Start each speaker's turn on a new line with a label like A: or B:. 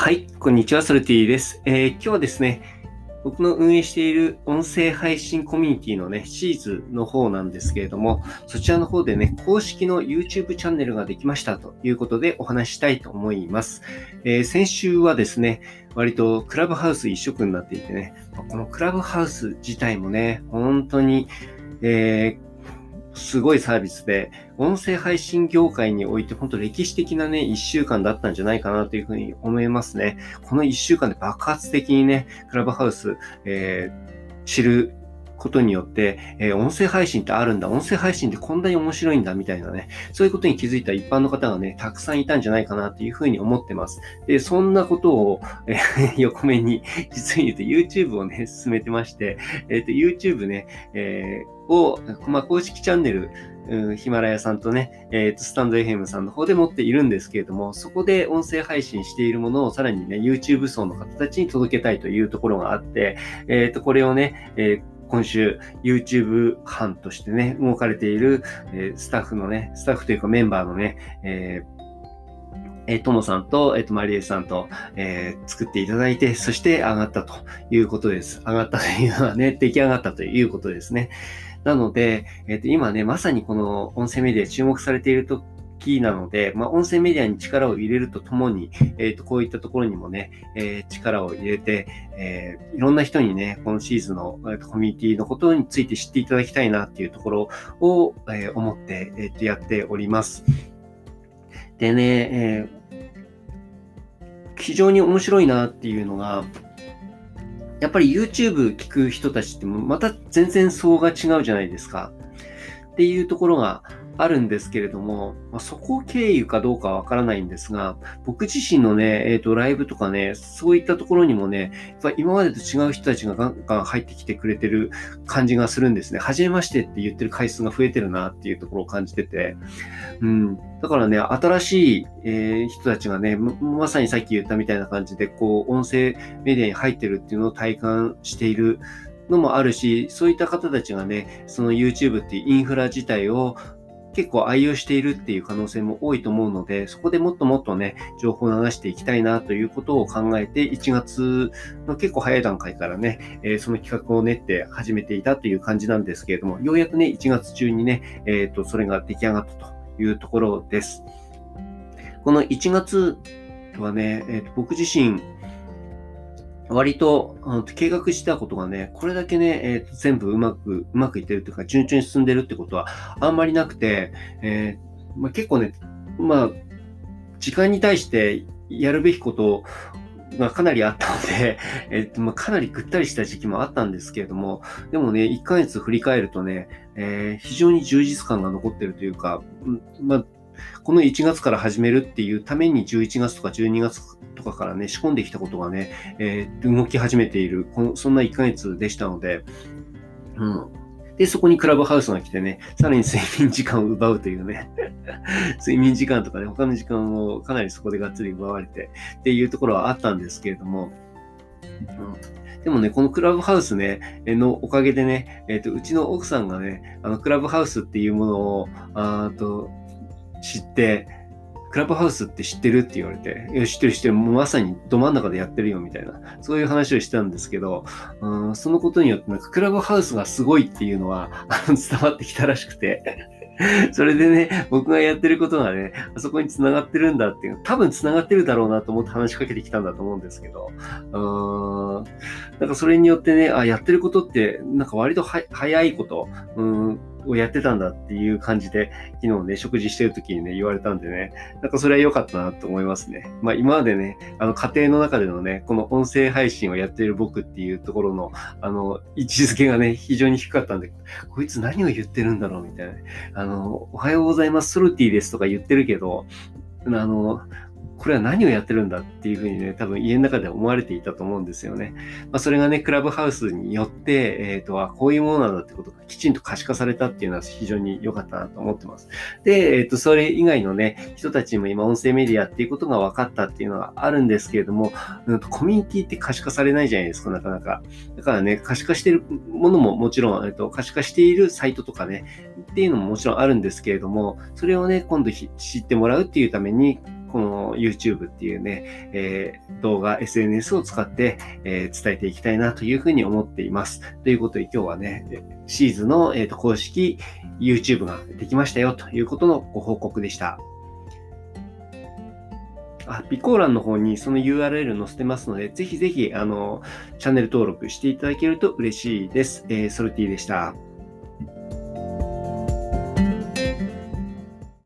A: はい、こんにちは、ソルティです、えー、今日はですね、僕の運営している音声配信コミュニティのね、シーズの方なんですけれども、そちらの方でね、公式の YouTube チャンネルができましたということでお話したいと思います。えー、先週はですね、割とクラブハウス一色になっていてね、このクラブハウス自体もね、本当に、えーすごいサービスで、音声配信業界において本当歴史的なね、一週間だったんじゃないかなというふうに思いますね。この一週間で爆発的にね、クラブハウス、えー、知ることによって、えー、音声配信ってあるんだ、音声配信ってこんなに面白いんだ、みたいなね、そういうことに気づいた一般の方がね、たくさんいたんじゃないかなというふうに思ってます。で、そんなことを、えー、横目に、実に言うと YouTube をね、進めてまして、えっ、ー、と、YouTube ね、えー、を、まあ、公式チャンネル、ヒマラヤさんとね、えっ、ー、と、スタンド FM さんの方で持っているんですけれども、そこで音声配信しているものをさらにね、YouTube 層の方たちに届けたいというところがあって、えっ、ー、と、これをね、えー今週 YouTube 班としてね、動かれている、えー、スタッフのね、スタッフというかメンバーのね、えーえー、ともさんと、えっ、ー、と、マリエさんと、えー、作っていただいて、そして上がったということです。上がったというのはね、出来上がったということですね。なので、えっ、ー、と、今ね、まさにこの音声メディア注目されているとキーなので、まあ、音声メディアに力を入れるとともに、えっ、ー、と、こういったところにもね、えー、力を入れて、えー、いろんな人にね、このシーズンの、えー、コミュニティのことについて知っていただきたいなっていうところを、えー、思って、えー、とやっております。でね、えー、非常に面白いなっていうのが、やっぱり YouTube 聞く人たちってまた全然層が違うじゃないですか。っていうところがあるんですけれども、まあ、そこ経由かどうかはわからないんですが、僕自身のね、えっ、ー、と、ライブとかね、そういったところにもね、やっぱ今までと違う人たちがガンガン入ってきてくれてる感じがするんですね。初めましてって言ってる回数が増えてるなっていうところを感じてて、うん。だからね、新しい、えー、人たちがね、まさにさっき言ったみたいな感じで、こう、音声メディアに入ってるっていうのを体感しているのもあるし、そういった方たちがね、その YouTube っていうインフラ自体を結構愛用しているっていう可能性も多いと思うので、そこでもっともっとね、情報を流していきたいなということを考えて、1月の結構早い段階からね、え、その企画を練って始めていたという感じなんですけれども、ようやくね、1月中にね、えっ、と、それが出来上がったというところです。この1月はね、えー、と僕自身、割と、あの計画したことがね、これだけね、えー、全部うまく、うまくいってるというか、順調に進んでるってことはあんまりなくて、えー、まあ、結構ね、まあ、時間に対してやるべきことがかなりあったので、えっと、まあ、かなりぐったりした時期もあったんですけれども、でもね、1ヶ月振り返るとね、え、非常に充実感が残ってるというか、まあ、この1月から始めるっていうために11月とか12月とかからね、仕込んできたことがね、えー、動き始めている、このそんな1ヶ月でしたので、うん。で、そこにクラブハウスが来てね、さらに睡眠時間を奪うというね。睡眠時間とかね、他の時間をかなりそこでがっつり奪われてっていうところはあったんですけれども、うん、でもね、このクラブハウスね、のおかげでね、えっ、ー、と、うちの奥さんがね、あの、クラブハウスっていうものを、あと、知って、クラブハウスって知ってるって言われて、いや、知ってる知ってる、もうまさにど真ん中でやってるよみたいな、そういう話をしたんですけど、うん、そのことによってなんかクラブハウスがすごいっていうのは伝わってきたらしくて。それでね、僕がやってることがね、あそこに繋がってるんだっていう、多分繋がってるだろうなと思って話しかけてきたんだと思うんですけど、うーん、なんかそれによってね、あ、やってることって、なんか割と早いこと、うんをやってたんだっていう感じで、昨日ね、食事してる時にね、言われたんでね、なんかそれは良かったなと思いますね。まあ今までね、あの家庭の中でのね、この音声配信をやってる僕っていうところの、あの、位置づけがね、非常に低かったんで、こいつ何を言ってるんだろうみたいな、あの、おはようございます、ソルティですとか言ってるけど、あの、これは何をやってるんだっていうふうにね、多分家の中で思われていたと思うんですよね。まあ、それがね、クラブハウスによって、えっ、ー、と、あ、こういうものなんだってことがきちんと可視化されたっていうのは非常に良かったなと思ってます。で、えっ、ー、と、それ以外のね、人たちも今音声メディアっていうことが分かったっていうのがあるんですけれども、うん、コミュニティって可視化されないじゃないですか、なかなか。だからね、可視化してるものももちろん、えっ、と、可視化しているサイトとかね、っていうのももちろんあるんですけれども、それをね、今度知ってもらうっていうために、この YouTube っていうね、えー、動画、SNS を使って、えー、伝えていきたいなというふうに思っています。ということで今日はね、シーズの、えーと、公式 YouTube ができましたよということのご報告でした。あ、備考欄の方にその URL 載せてますので、ぜひぜひ、あの、チャンネル登録していただけると嬉しいです。えー、ソルティでした。